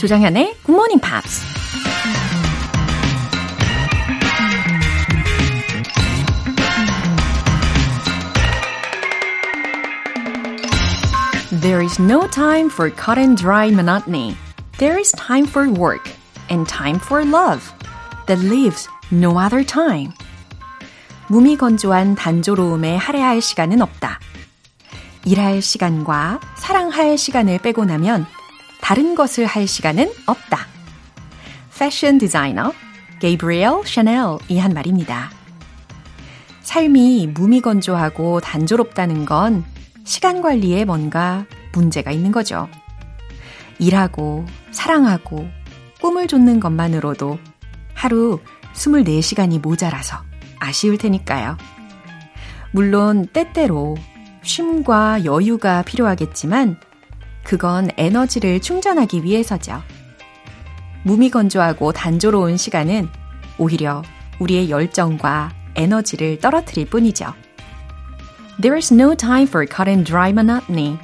조장현의 Morning Pops. There is no time for cut and dry monotony. There is time for work and time for love that leaves no other time. 무미건조한 단조로움에 할애할 시간은 없다. 일할 시간과 사랑할 시간을 빼고 나면 다른 것을 할 시간은 없다. 패션 디자이너 게이브리엘 샤넬이 한 말입니다. 삶이 무미건조하고 단조롭다는 건 시간 관리에 뭔가 문제가 있는 거죠. 일하고 사랑하고 꿈을 쫓는 것만으로도 하루 24시간이 모자라서 아쉬울 테니까요. 물론 때때로 쉼과 여유가 필요하겠지만 그건 에너지를 충전하기 위해서죠. 무미건조하고 단조로운 시간은 오히려 우리의 열정과 에너지를 떨어뜨릴 뿐이죠. There is no time for cut and dry monotony.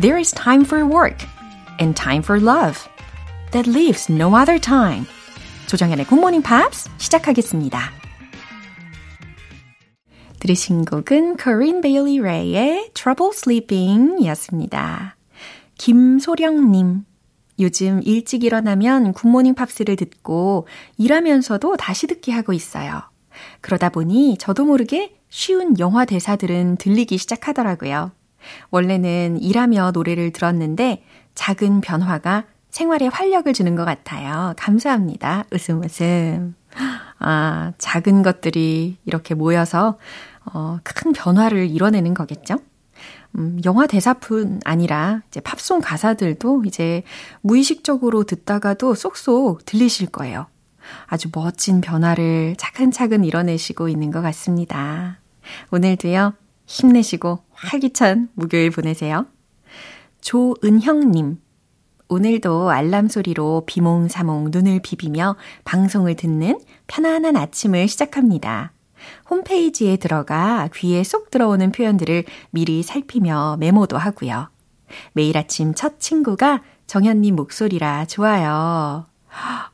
There is time for work and time for love that leaves no other time. 조정현의 Morning Pops 시작하겠습니다. 들으신 곡은 Corinne Bailey Rae의 Trouble Sleeping 이었습니다. 김소령님. 요즘 일찍 일어나면 굿모닝 팝스를 듣고 일하면서도 다시 듣기 하고 있어요. 그러다 보니 저도 모르게 쉬운 영화 대사들은 들리기 시작하더라고요. 원래는 일하며 노래를 들었는데 작은 변화가 생활에 활력을 주는 것 같아요. 감사합니다. 웃음 웃음. 아, 작은 것들이 이렇게 모여서 어, 큰 변화를 이뤄내는 거겠죠? 음, 영화 대사뿐 아니라 이제 팝송 가사들도 이제 무의식적으로 듣다가도 쏙쏙 들리실 거예요. 아주 멋진 변화를 차근차근 이뤄내시고 있는 것 같습니다. 오늘도요, 힘내시고 활기찬 목요일 보내세요. 조은형님, 오늘도 알람 소리로 비몽사몽 눈을 비비며 방송을 듣는 편안한 아침을 시작합니다. 홈페이지에 들어가 귀에 쏙 들어오는 표현들을 미리 살피며 메모도 하고요. 매일 아침 첫 친구가 정현님 목소리라 좋아요.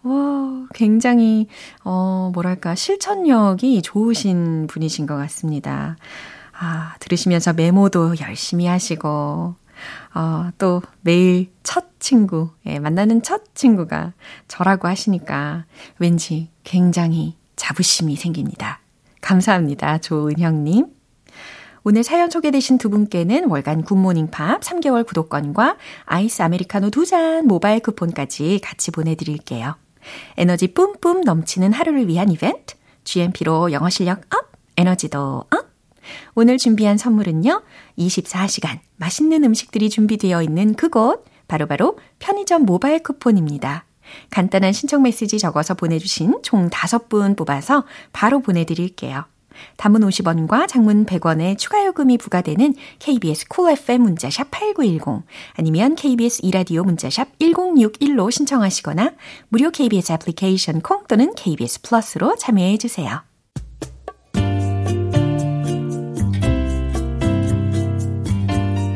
와, 굉장히, 어, 뭐랄까, 실천력이 좋으신 분이신 것 같습니다. 아, 들으시면서 메모도 열심히 하시고, 어, 또 매일 첫 친구, 예, 만나는 첫 친구가 저라고 하시니까 왠지 굉장히 자부심이 생깁니다. 감사합니다. 조은형님. 오늘 사연 소개되신 두 분께는 월간 굿모닝 팝 3개월 구독권과 아이스 아메리카노 두 잔 모바일 쿠폰까지 같이 보내드릴게요. 에너지 뿜뿜 넘치는 하루를 위한 이벤트, GMP로 영어 실력 up, 에너지도 up! 오늘 준비한 선물은요, 24시간 맛있는 음식들이 준비되어 있는 그곳, 바로바로 바로 편의점 모바일 쿠폰입니다. 간단한 신청 메시지 적어서 보내주신 총 5분 뽑아서 바로 보내드릴게요. 단문 50원과 장문 100원의 추가 요금이 부과되는 KBS Cool FM 문자샵 8910 아니면 KBS 2라디오 문자샵 1061로 신청하시거나 무료 KBS 애플리케이션 콩 또는 KBS 플러스로 참여해 주세요.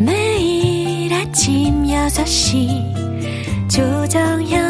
매일 아침 6시 조정현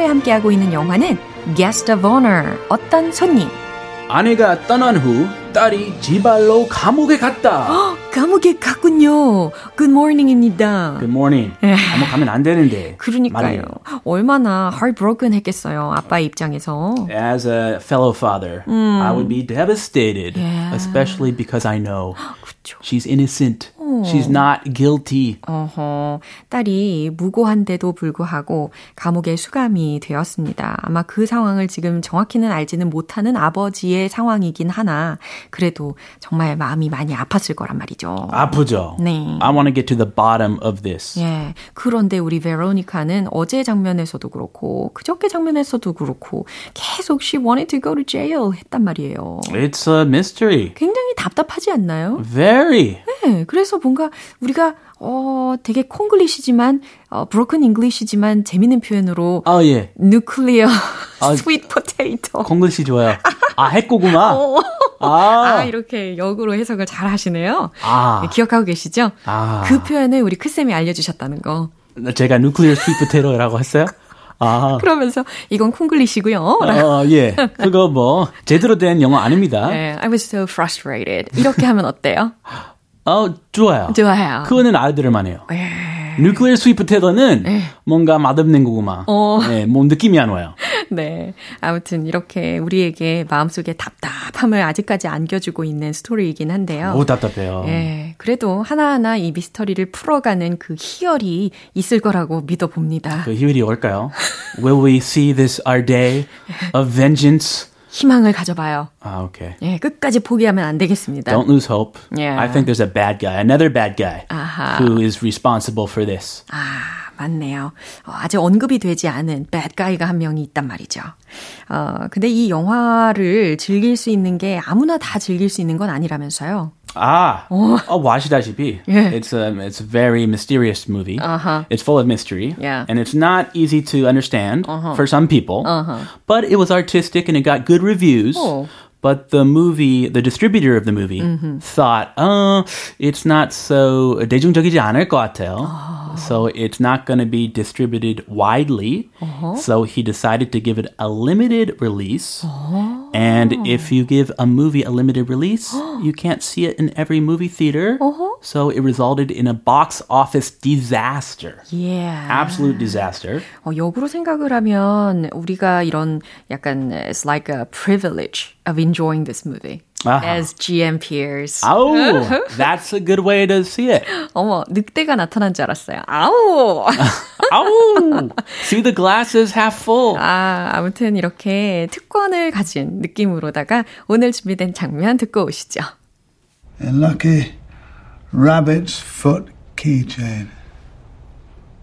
10월에 함께하고 있는 영화는 Guest of Honor, 어떤 손님. 아내가 떠난 후 딸이 지발로 감옥에 갔다. 감옥에 갔군요. Good morning입니다. Good morning. 감옥 가면 안 되는데. 그러니까요. 말이에요. 얼마나 heartbroken 했겠어요. 아빠의 입장에서. As a fellow father, 음. I would be devastated, yeah. especially because I know 그쵸. she's innocent. She's not guilty. 어허, 딸이 무고한데도 불구하고 감옥에 수감이 되었습니다. 아마 그 상황을 지금 정확히는 알지는 못하는 아버지의 상황이긴 하나, 그래도 정말 마음이 많이 아팠을 거란 말이죠. 아프죠? 네. I want to get to the bottom of this. 예. 그런데 우리 베로니카는 어제 장면에서도 그렇고, 그저께 장면에서도 그렇고, 계속 she wanted to go to jail 했단 말이에요. It's a mystery. 굉장히 답답하지 않나요? Very. 네, 그래서 뭔가 우리가 어 되게 콩글리시지만 어 브로큰 잉글리시지만 재밌는 표현으로 어, 예. nuclear sweet potato. 콩글씨 좋아요. 아, 핵고구마? 아, 아, 이렇게 역으로 해석을 잘 하시네요. 아. 네, 기억하고 계시죠? 아. 그 표현을 우리 크쌤이 알려 주셨다는 거. 제가 nuclear sweet potato라고 했어요? 아. 그러면서 이건 콩글리시고요. 어, 예. 그거 뭐, 제대로 된 영어 아닙니다. 네, I was so frustrated. 이렇게 하면 어때요? 어, 좋아요. 좋아요. 그거는 알아들을만 해요. 예. nuclear sweet potato는 뭔가 맛없는 고구마. 어. 네, 뭐 느낌이 안 와요. 네. 아무튼 이렇게 우리에게 마음속에 답답함을 아직까지 안겨주고 있는 스토리이긴 한데요. 너무 답답해요. 예. 그래도 하나하나 이 미스터리를 풀어가는 그 희열이 있을 거라고 믿어봅니다. 그 휴일이 올까요? Will we see this our day of vengeance? 희망을 가져봐요. 아, okay. 예. 끝까지 포기하면 안 되겠습니다. Don't lose hope. Yeah. I think there's a bad guy, another bad guy, 아하. who is responsible for this. 아, 맞네요. 어, 아직 언급이 되지 않은 bad guy가 한 명이 있단 말이죠. 어, 근데 이 영화를 즐길 수 있는 게 아무나 다 즐길 수 있는 건 아니라면서요. 아, 어, 아시다시피, Yeah. it's a it's a very mysterious movie. Uh-huh. It's full of mystery, Yeah. and it's not easy to understand for some people. But it was artistic and it got good reviews. Oh. But the movie, the distributor of the movie, thought, oh, it's not so 대중적이지 않을 것 같아요. So it's not going to be distributed widely. So he decided to give it a limited release. And if you give a movie a limited release, you can't see it in every movie theater. So it resulted in a box office disaster. Yeah. Absolute disaster. 어, 역으로 생각을 하면 우리가 이런 약간 it's like a privilege of enjoying this movie 아하. as GM peers. Oh, that's a good way to see it. 어머, 늑대가 나타난 줄 알았어요. 아우! Oh, see the glass is half full. 아, 아무튼 이렇게 특권을 가진 느낌으로다가 오늘 준비된 장면 듣고 오시죠. A lucky rabbit's foot keychain.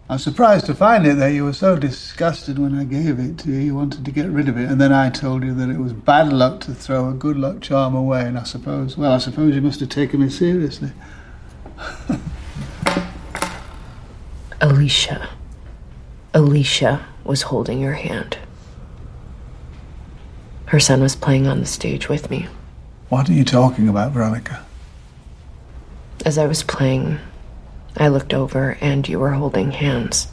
I was surprised to find it there. You were so disgusted when I gave it to you. You wanted to get rid of it. And then I told you that it was bad luck to throw a good luck charm away. And I suppose, well, I suppose you must have taken me seriously. Alicia. Alicia was holding your hand. Her son was playing on the stage with me. What are you talking about, Veronica? As I was playing, I looked over and you were holding hands.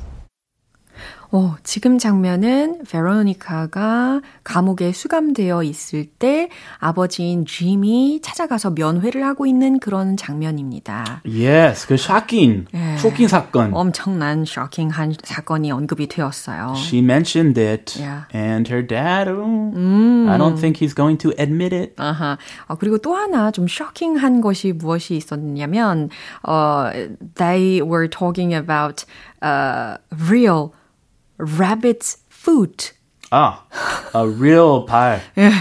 어, 지금 장면은 베로니카가 감옥에 수감되어 있을 때 아버지인 짐이 찾아가서 면회를 하고 있는 그런 장면입니다. Yes, 그 샤킹, 예. 쇼킹 사건. 엄청난 쇼킹한 사건이 언급이 되었어요. She mentioned it, Yeah. and her dad, oh, I don't think he's going to admit it. 아하. 어, 그리고 또 하나 좀 쇼킹한 것이 무엇이 있었냐면, 어, they were talking about uh, real rabbit's foot. Ah, a real pie. 예.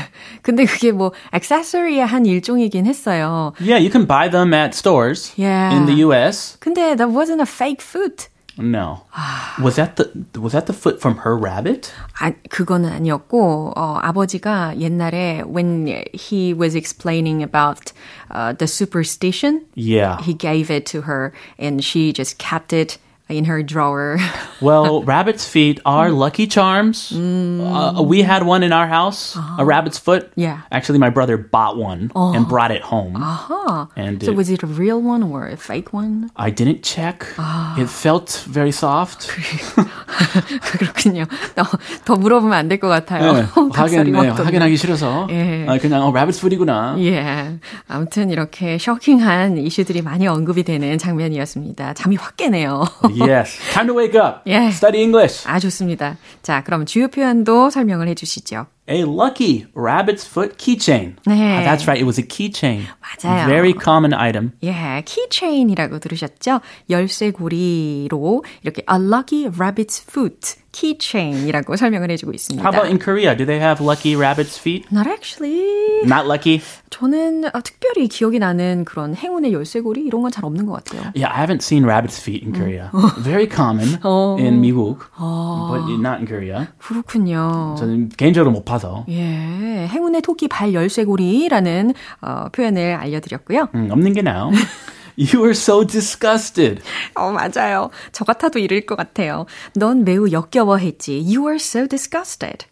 근데 그게 뭐 액세서리의 한 일종이긴 했어요. Yeah, you can buy them at stores Yeah. in the U.S. 근데 that wasn't a fake foot. No, was that the was that the foot from her rabbit? 아, 그거는 아니었고, 어, 아버지가 옛날에 when he was explaining about uh, the superstition, Yeah. he gave it to her and she just kept it in her drawer. Well, rabbit's feet are lucky charms. Uh, we had one in our house, a rabbit's foot. Yeah. Actually, my brother bought one and brought it home. Huh. And so it- was it a real one or a fake one? I didn't check. It felt very soft. 그렇군요. 더, 더 물어보면 안 될 것 같아요. 네, 확인, 닭살이 네, 막 돋는. 확인하기 싫어서 예. 아, 그냥 어, rabbit's foot이구나. 예. 아무튼 이렇게 쇼킹한 이슈들이 많이 언급이 되는 장면이었습니다. 잠이 확 깨네요. Yes. Time to wake up. 예. Study English. 아, 좋습니다. 자, 그럼 주요 표현도 설명을 해 주시죠. A lucky rabbit's foot keychain. 네. Ah, that's right. It was a keychain. 맞아요. Very common item. 예, keychain이라고 들으셨죠? 열쇠고리로 이렇게 a lucky rabbit's foot keychain이라고 설명을 해주고 있습니다. How about in Korea? Do they have lucky rabbit's feet? Not actually. Not lucky? 저는 아, 특별히 기억이 나는 그런 행운의 열쇠고리 이런 건 잘 없는 것 같아요. Yeah, I haven't seen rabbit's feet in Korea. Very common in 미국, but not in Korea. 그렇군요. 저는 개인적으로 못 봐서 예, 행운의 토끼 발 열쇠고리라는 어, 표현을 알려드렸고요. 음, 없는 게 나아요. You were so disgusted. 어, 맞아요. 저 같아도 이럴 것 같아요. 넌 매우 역겨워했지. You were so disgusted.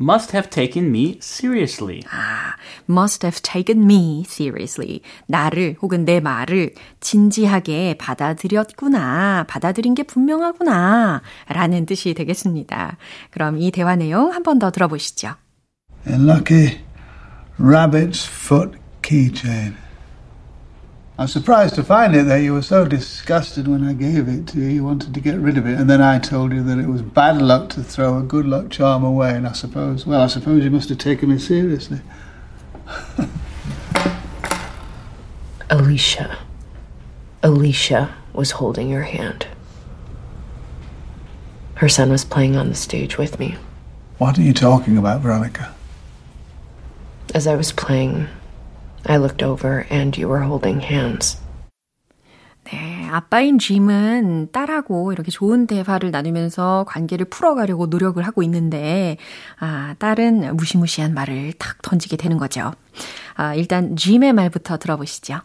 Must have taken me seriously. 아, must have taken me seriously. 나를 혹은 내 말을 진지하게 받아들였구나. 받아들인 게 분명하구나. 라는 뜻이 되겠습니다. 그럼 이 대화 내용 한 번 더 들어보시죠. A lucky rabbit's foot keychain. I'm surprised to find it that you were so disgusted when I gave it to you. You wanted to get rid of it, and then I told you that it was bad luck to throw a good luck charm away. And I suppose, well, I suppose you must have taken me seriously. Alicia. Alicia was holding your hand. Her son was playing on the stage with me. What are you talking about, Veronica? As I was playing, I looked over and you were holding hands. 네, 아빠인 짐은 딸하고 이렇게 좋은 대화를 나누면서 관계를 풀어가려고 노력을 하고 있는데, 아, 딸은 무시무시한 말을 탁 던지게 되는 거죠. 아, 일단 짐의 말부터 들어보시죠.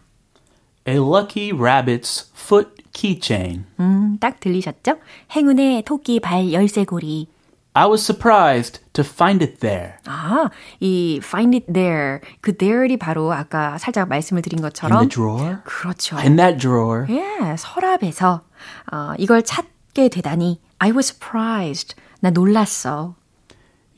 A lucky rabbit's foot keychain. 음, 딱 들리셨죠? 행운의 토끼 발 열쇠고리. I was surprised to find it there. 아, 이 find it there. 그 there이 바로 아까 살짝 말씀을 드린 In 것처럼. the drawer? 그렇죠. In that drawer. 예, 서랍에서 어, 이걸 찾게 되다니 I was surprised. 나 놀랐어.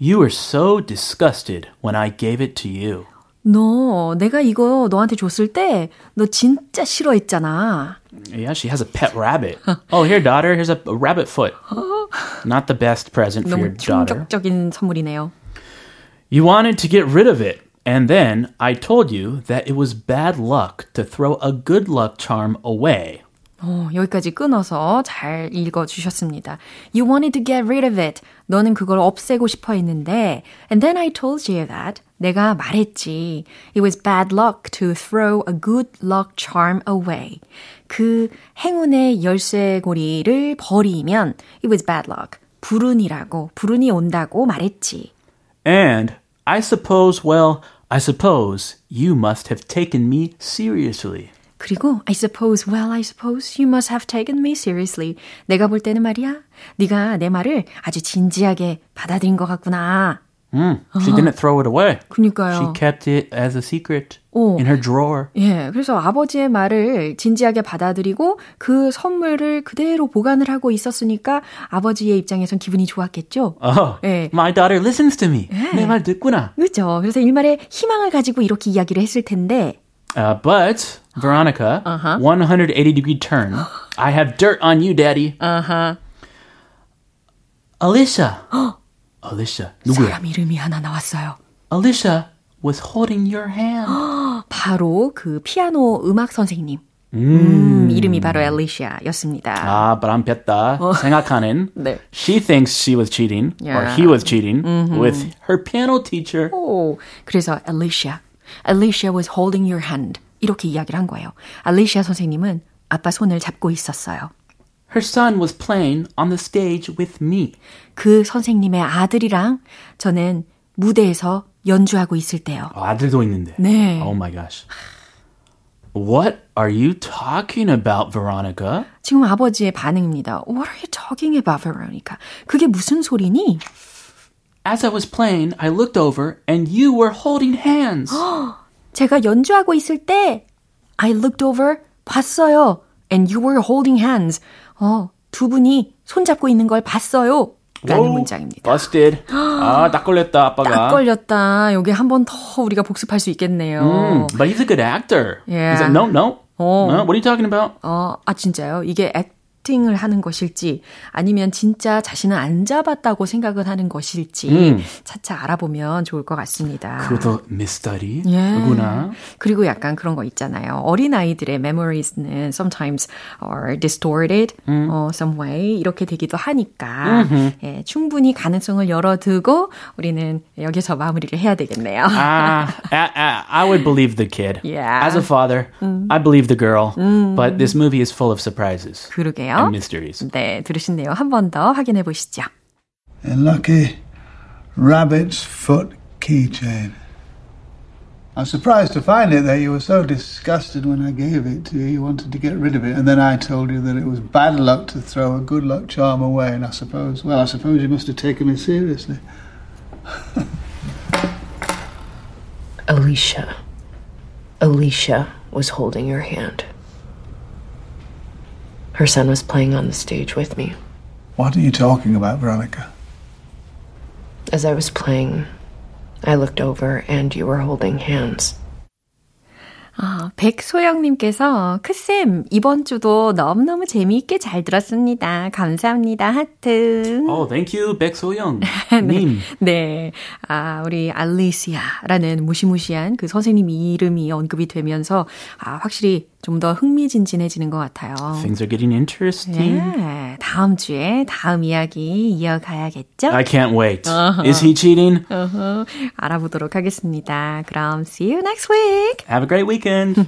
You were so disgusted when I gave it to you. 너 내가 이거 너한테 줬을 때 너 진짜 싫어했잖아. Yeah, she has a pet rabbit. oh, here, daughter, here's a, a rabbit foot. Not the best present for your 너무 daughter. 충격적인 선물이네요. You wanted to get rid of it, and then I told you that it was bad luck to throw a good luck charm away. 어, 여기까지 끊어서 잘 읽어주셨습니다. You wanted to get rid of it. 너는 그걸 없애고 싶어 했는데, and then I told you that. 내가 말했지. It was bad luck to throw a good luck charm away. 그 행운의 열쇠고리를 버리면 it was bad luck. 불운이라고, 불운이 온다고 말했지. And I suppose, well, I suppose you must have taken me seriously. 그리고 I suppose, well, I suppose you must have taken me seriously. 내가 볼 때는 말이야, 네가 내 말을 아주 진지하게 받아들인 것 같구나. Mm, she didn't throw it away. 그니까요. She kept it as a secret 오. in her drawer. 예, 그래서 아버지의 말을 진지하게 받아들이고 그 선물을 그대로 보관을 하고 있었으니까 아버지의 입장에선 기분이 좋았겠죠. Oh, 예. my daughter listens to me. 내말 듣구나. 그렇죠. 그래서 일말에 희망을 가지고 이렇게 이야기를 했을 텐데 Uh, but, Veronica, Uh-huh. 180 degree turn. I have dirt on you, daddy. 아하. Alicia. Alicia. 누구야? 사람 이름이 하나 나왔어요. Alicia was holding your hand. 바로 그 피아노 음악 선생님. 음, 이름이 바로 엘리시아였습니다. 아, 바람 폈다. 생각하는. 네. She thinks she was cheating, or Yeah. he was cheating, with her piano teacher. 오, 그래서 Alicia, Alicia was holding your hand 이렇게 이야기를 한 거예요. Alicia 선생님은 아빠 손을 잡고 있었어요. Her son was playing on the stage with me. 그 선생님의 아들이랑 저는 무대에서 연주하고 있을 때요. 어, 아들도 있는데. 네. Oh my gosh. What are you talking about, Veronica? 지금 아버지의 반응입니다. What are you talking about, Veronica? 그게 무슨 소리니? As I was playing, I looked over and you were holding hands. 제가 연주하고 있을 때 I looked over 봤어요. And you were holding hands. 어, 두 분이 손잡고 있는 걸 봤어요. 라는 Whoa, 문장입니다. Busted. 아, 딱 걸렸다, 아빠가. 딱 걸렸다. 여기 한 번 더 우리가 복습할 수 있겠네요. Mm, but he's a good actor. Yeah. He's like, no, no. Oh. No, what are you talking about? 어, 아 진짜요? 이게 액, 액팅을 하는 것일지 아니면 진짜 자신은 안 잡았다고 생각을 하는 것일지 음. 차차 알아보면 좋을 것 같습니다. 그것도 미스터리. 예. 그리고 약간 그런 거 있잖아요. 어린 아이들의 memories는 sometimes are distorted 음. 어, some way 이렇게 되기도 하니까 예, 충분히 가능성을 열어두고 우리는 여기서 마무리를 해야 되겠네요. Ah, I, I, I would believe the kid. Yeah. As a father, I believe the girl. But this movie is full of surprises 그러게요. and mysteries. 네, 들으신 내용 한 번 더 확인해 보시죠. A lucky rabbit's foot keychain. I'm surprised to find it that you were so disgusted when I gave it to you. You wanted to get rid of it, and then I told you that it was bad luck to throw a good luck charm away. And I suppose, well, I suppose you must have taken me seriously. Alicia. Alicia was holding your hand. Her son was playing on the stage with me. What are you talking about, Veronica? As I was playing, I looked over and you were holding hands. 아, 백소영님께서 크쌤 이번 주도 너무너무 재미있게 잘 들었습니다. 감사합니다. 하트. Oh, thank you, So-young. 님. 네. 아, 우리 알리시아라는 무시무시한 그 선생님 이름이 언급이 되면서 아, 확실히 좀 더 흥미진진해지는 것 같아요. Things are getting interesting. 네. 다음 주에 다음 이야기 이어가야겠죠? I can't wait. Is he cheating? 어허, 알아보도록 하겠습니다. 그럼 see you next week. Have a great weekend.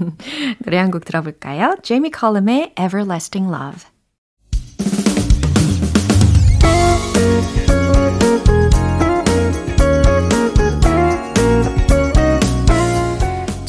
노래 한 곡 들어볼까요? 제이미 컬럼의 Everlasting Love.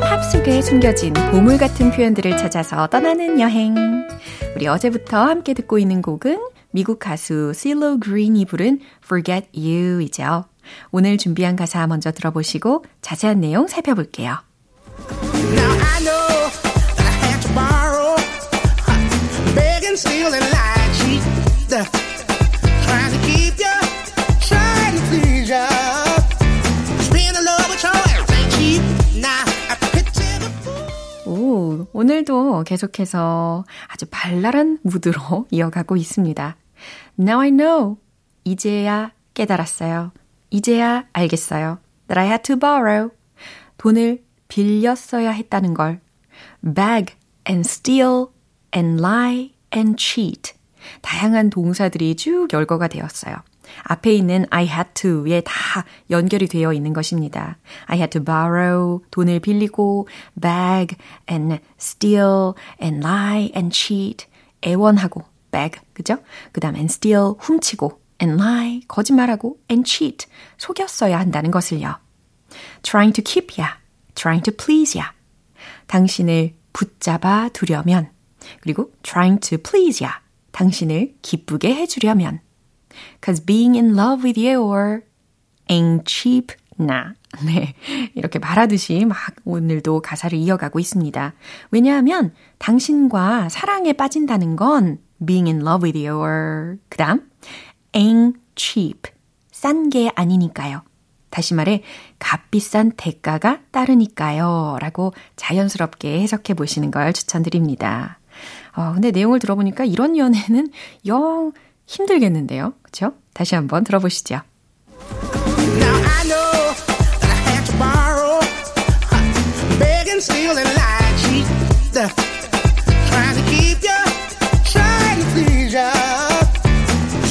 팝 속에 숨겨진 보물 같은 표현들을 찾아서 떠나는 여행. 우리 어제부터 함께 듣고 있는 곡은 미국 가수 실로 그린이 부른 Forget You이죠. 오늘 준비한 가사 먼저 들어보시고 자세한 내용 살펴볼게요. Beg and steal and lie, cheat, trying to keep you, trying to please you. Spend a love with your everything cheap. Now I picture the fool. 오, 오늘도 계속해서 아주 발랄한 무드로 이어가고 있습니다. Now I know. 이제야 깨달았어요. 이제야 알겠어요. That I had to borrow. 돈을 빌렸어야 했다는 걸. beg and steal and lie and cheat. 다양한 동사들이 쭉 열거가 되었어요. 앞에 있는 I had to에 다 연결이 되어 있는 것입니다. I had to borrow, 돈을 빌리고, beg and steal and lie and cheat. 애원하고, beg, 그죠? 그 다음 and steal, 훔치고, and lie, 거짓말하고, and cheat, 속였어야 한다는 것을요. trying to keep ya, trying to please ya. 당신을 붙잡아 두려면, 그리고 trying to please ya. 당신을 기쁘게 해주려면. Cause being in love with you ain't cheap 나. 네. 이렇게 말하듯이 막 오늘도 가사를 이어가고 있습니다. 왜냐하면 당신과 사랑에 빠진다는 건 being in love with you. 그 다음, ain't cheap. 싼 게 아니니까요. 다시 말해, 값비싼 대가가 따르니까요. 라고 자연스럽게 해석해 보시는 걸 추천드립니다. 어, 근데 내용을 들어보니까 이런 연애는 영 힘들겠는데요. 그쵸? 다시 한번 들어보시죠. Now I know that I had to borrow, beg and steal and lie, cheat, trying to keep you, trying to please you.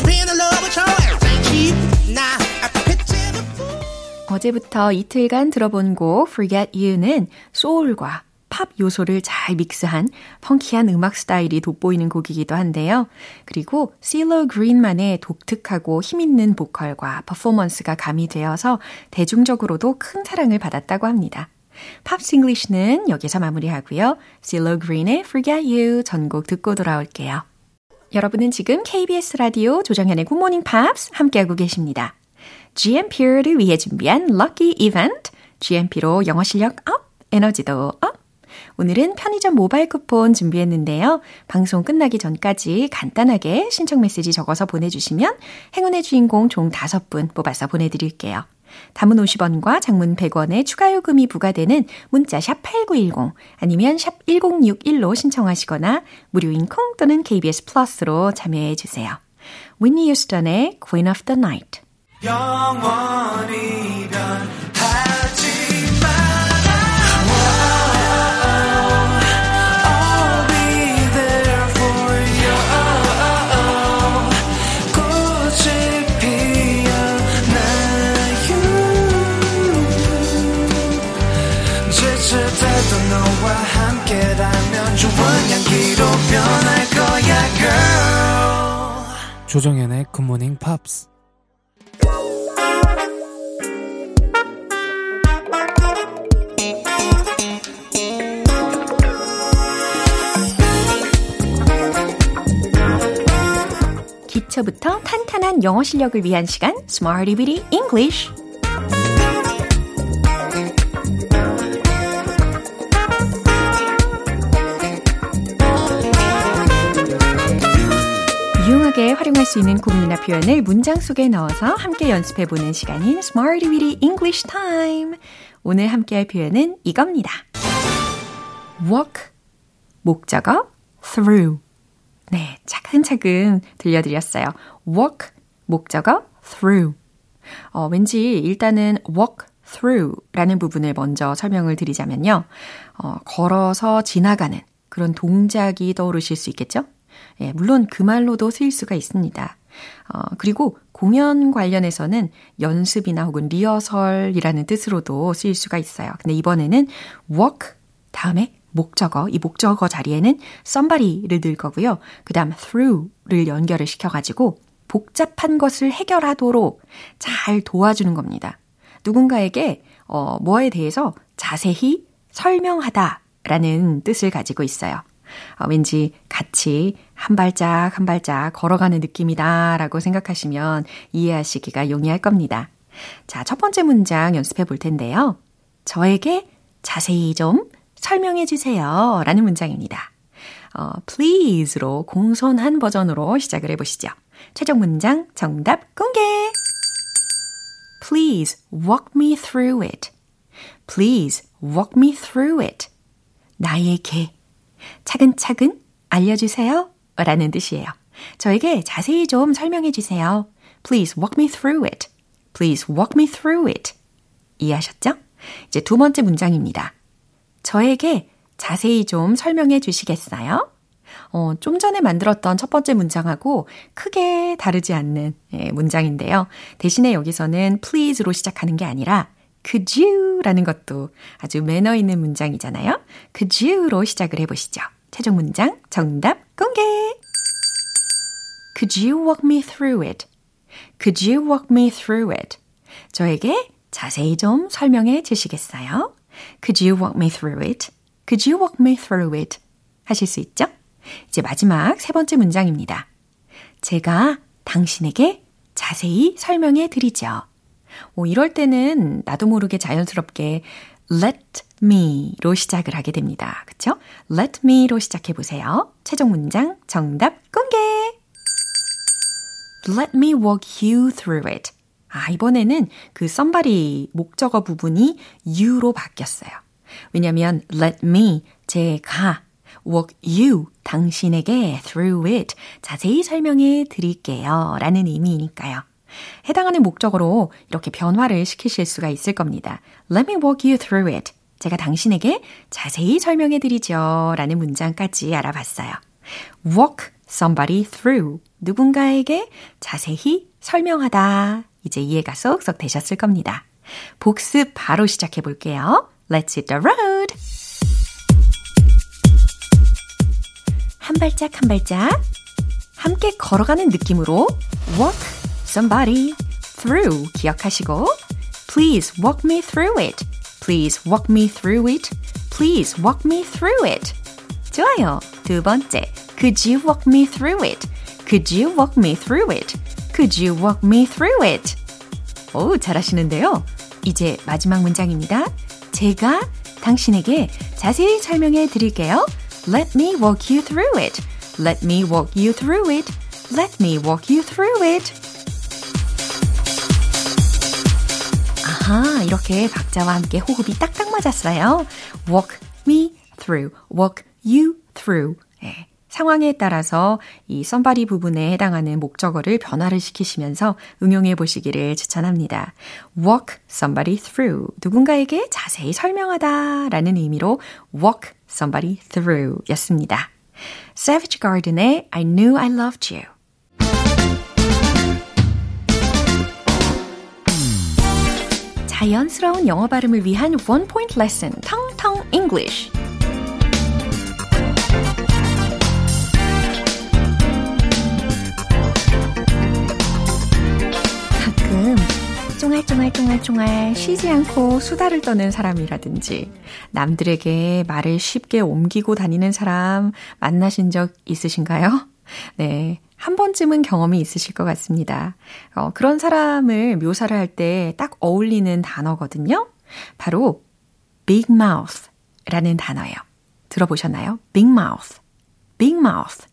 Spend a love with your everything cheap. Now I picture the fool. 어제부터 이틀간 들어본 곡 Forget You는 소울과 팝 요소를 잘 믹스한 펑키한 음악 스타일이 돋보이는 곡이기도 한데요. 그리고 실로 그린만의 독특하고 힘있는 보컬과 퍼포먼스가 가미되어서 대중적으로도 큰 사랑을 받았다고 합니다. Pops English는 여기서 마무리하고요. 씨로 그린의 Forget You 전곡 듣고 돌아올게요. 여러분은 지금 KBS 라디오 조정현의 굿모닝 팝스 함께하고 계십니다. GMP를 위해 준비한 lucky 이벤트, GMP로 영어 실력 up, 에너지도 up. 오늘은 편의점 모바일 쿠폰 준비했는데요. 방송 끝나기 전까지 간단하게 신청 메시지 적어서 보내주시면 행운의 주인공 총 5분 뽑아서 보내드릴게요. 담은 50원과 장문 100원의 추가 요금이 부과되는 문자 샵 8910 아니면 샵 1061로 신청하시거나 무료인 콩 또는 KBS 플러스로 참여해 주세요. Whitney Houston의 Queen of the Night 영원이란 조정현의 굿모닝 팝스 기초부터 탄탄한 영어 실력을 위한 시간 Smarty Bitty English 수 있는 구문이나 표현을 문장 속에 넣어서 함께 연습해 보는 시간인 Smarty Weedy English Time. 오늘 함께 할 표현은 이겁니다. walk, 목적어, through. 네, 차근차근 들려드렸어요. walk, 목적어, through. 어, 왠지 일단은 walk through 라는 부분을 먼저 설명을 드리자면요. 어, 걸어서 지나가는 그런 동작이 떠오르실 수 있겠죠? 예, 물론 그 말로도 쓰일 수가 있습니다. 어, 그리고 공연 관련해서는 연습이나 혹은 리허설이라는 뜻으로도 쓰일 수가 있어요. 근데 이번에는 walk 다음에 목적어, 이 목적어 자리에는 somebody를 넣을 거고요. 그 다음 through를 연결을 시켜가지고 복잡한 것을 해결하도록 잘 도와주는 겁니다. 누군가에게 어, 뭐에 대해서 자세히 설명하다 라는 뜻을 가지고 있어요. 어, 왠지 같이 한 발짝 한 발짝 걸어가는 느낌이다 라고 생각하시면 이해하시기가 용이할 겁니다. 자, 첫 번째 문장 연습해 볼 텐데요. 저에게 자세히 좀 설명해 주세요 라는 문장입니다. 어, please로 공손한 버전으로 시작을 해보시죠. 최종 문장 정답 공개! Please walk me through it. Please walk me through it. 나에게 차근차근 알려주세요. 라는 뜻이에요. 저에게 자세히 좀 설명해 주세요. Please walk me through it. Please walk me through it. 이해하셨죠? 이제 두 번째 문장입니다. 저에게 자세히 좀 설명해 주시겠어요? 어, 좀 전에 만들었던 첫 번째 문장하고 크게 다르지 않는 예, 문장인데요. 대신에 여기서는 please로 시작하는 게 아니라 could you 라는 것도 아주 매너 있는 문장이잖아요. could you로 시작을 해보시죠. 최종 문장 정답 공개! Could you walk me through it? Could you walk me through it? 저에게 자세히 좀 설명해 주시겠어요? Could you walk me through it? Could you walk me through it? 하실 수 있죠? 이제 마지막 세 번째 문장입니다. 제가 당신에게 자세히 설명해 드리죠. 뭐 이럴 때는 나도 모르게 자연스럽게 let me로 시작을 하게 됩니다. 그쵸? let me로 시작해 보세요. 최종 문장 정답 공개! Let me walk you through it. 아, 이번에는 그 somebody 목적어 부분이 you로 바뀌었어요. 왜냐면 let me, 제가 walk you, 당신에게 through it 자세히 설명해 드릴게요. 라는 의미니까요. 해당하는 목적으로 이렇게 변화를 시키실 수가 있을 겁니다. Let me walk you through it. 제가 당신에게 자세히 설명해 드리죠. 라는 문장까지 알아봤어요. walk somebody through. 누군가에게 자세히 설명하다. 이제 이해가 쏙쏙 되셨을 겁니다. 복습 바로 시작해 볼게요. Let's hit the road! 한 발짝 한 발짝 함께 걸어가는 느낌으로 walk somebody through 기억하시고 please walk me through it. please walk me through it. please walk me through it. 좋아요. 두 번째. could you walk me through it? could you walk me through it? could you walk me through it? 오, 잘하시는데요. 이제 마지막 문장입니다. 제가 당신에게 자세히 설명해 드릴게요. Let me walk you through it. Let me walk you through it. Let me walk you through it. 아하, 이렇게 박자와 함께 호흡이 딱딱 맞았어요. Walk me through, walk you through. 네, 상황에 따라서 이 somebody 부분에 해당하는 목적어를 변화를 시키시면서 응용해 보시기를 추천합니다. walk somebody through. 누군가에게 자세히 설명하다 라는 의미로 walk somebody through 였습니다. Savage Garden의 I knew I loved you. 자연스러운 영어 발음을 위한 원 포인트 레슨 텅텅 English. 가끔 쫑알쫑알쫑알쫑알 쉬지 않고 수다를 떠는 사람이라든지 남들에게 말을 쉽게 옮기고 다니는 사람 만나신 적 있으신가요? 네. 한 번쯤은 경험이 있으실 것 같습니다. 어, 그런 사람을 묘사를 할 때 딱 어울리는 단어거든요. 바로 big mouth 라는 단어예요. 들어보셨나요? big mouth, big mouth,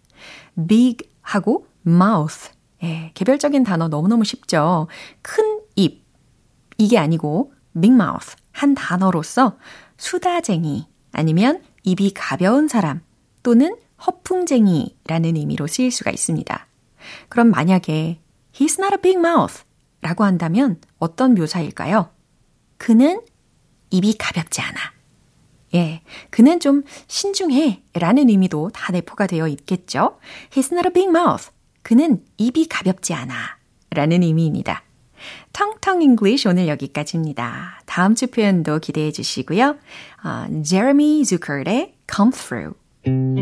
big 하고 mouth. 예, 개별적인 단어 너무너무 쉽죠. 큰 입. 이게 아니고 big mouth. 한 단어로서 수다쟁이 아니면 입이 가벼운 사람 또는 허풍쟁이라는 의미로 쓰일 수가 있습니다. 그럼 만약에 he's not a big mouth 라고 한다면 어떤 묘사일까요? 그는 입이 가볍지 않아. 예, 그는 좀 신중해 라는 의미도 다 내포가 되어 있겠죠. He's not a big mouth. 그는 입이 가볍지 않아 라는 의미입니다. 텅텅 English 오늘 여기까지입니다. 다음 주 표현도 기대해 주시고요. 어, 제레미 주커의 Come Through.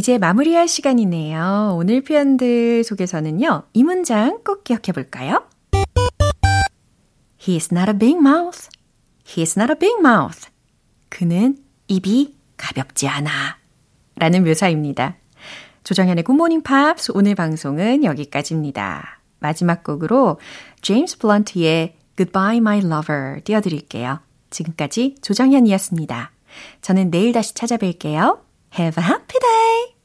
이제 마무리할 시간이네요. 오늘 표현들 속에서는요, 이 문장 꼭 기억해 볼까요? He's not a big mouth. He's not a big mouth. 그는 입이 가볍지 않아. 라는 묘사입니다. 조정현의 굿모닝 팝스 오늘 방송은 여기까지입니다. 마지막 곡으로 제임스 블런트의 Goodbye My Lover 띄워드릴게요. 지금까지 조정현이었습니다. 저는 내일 다시 찾아뵐게요. Have a happy day!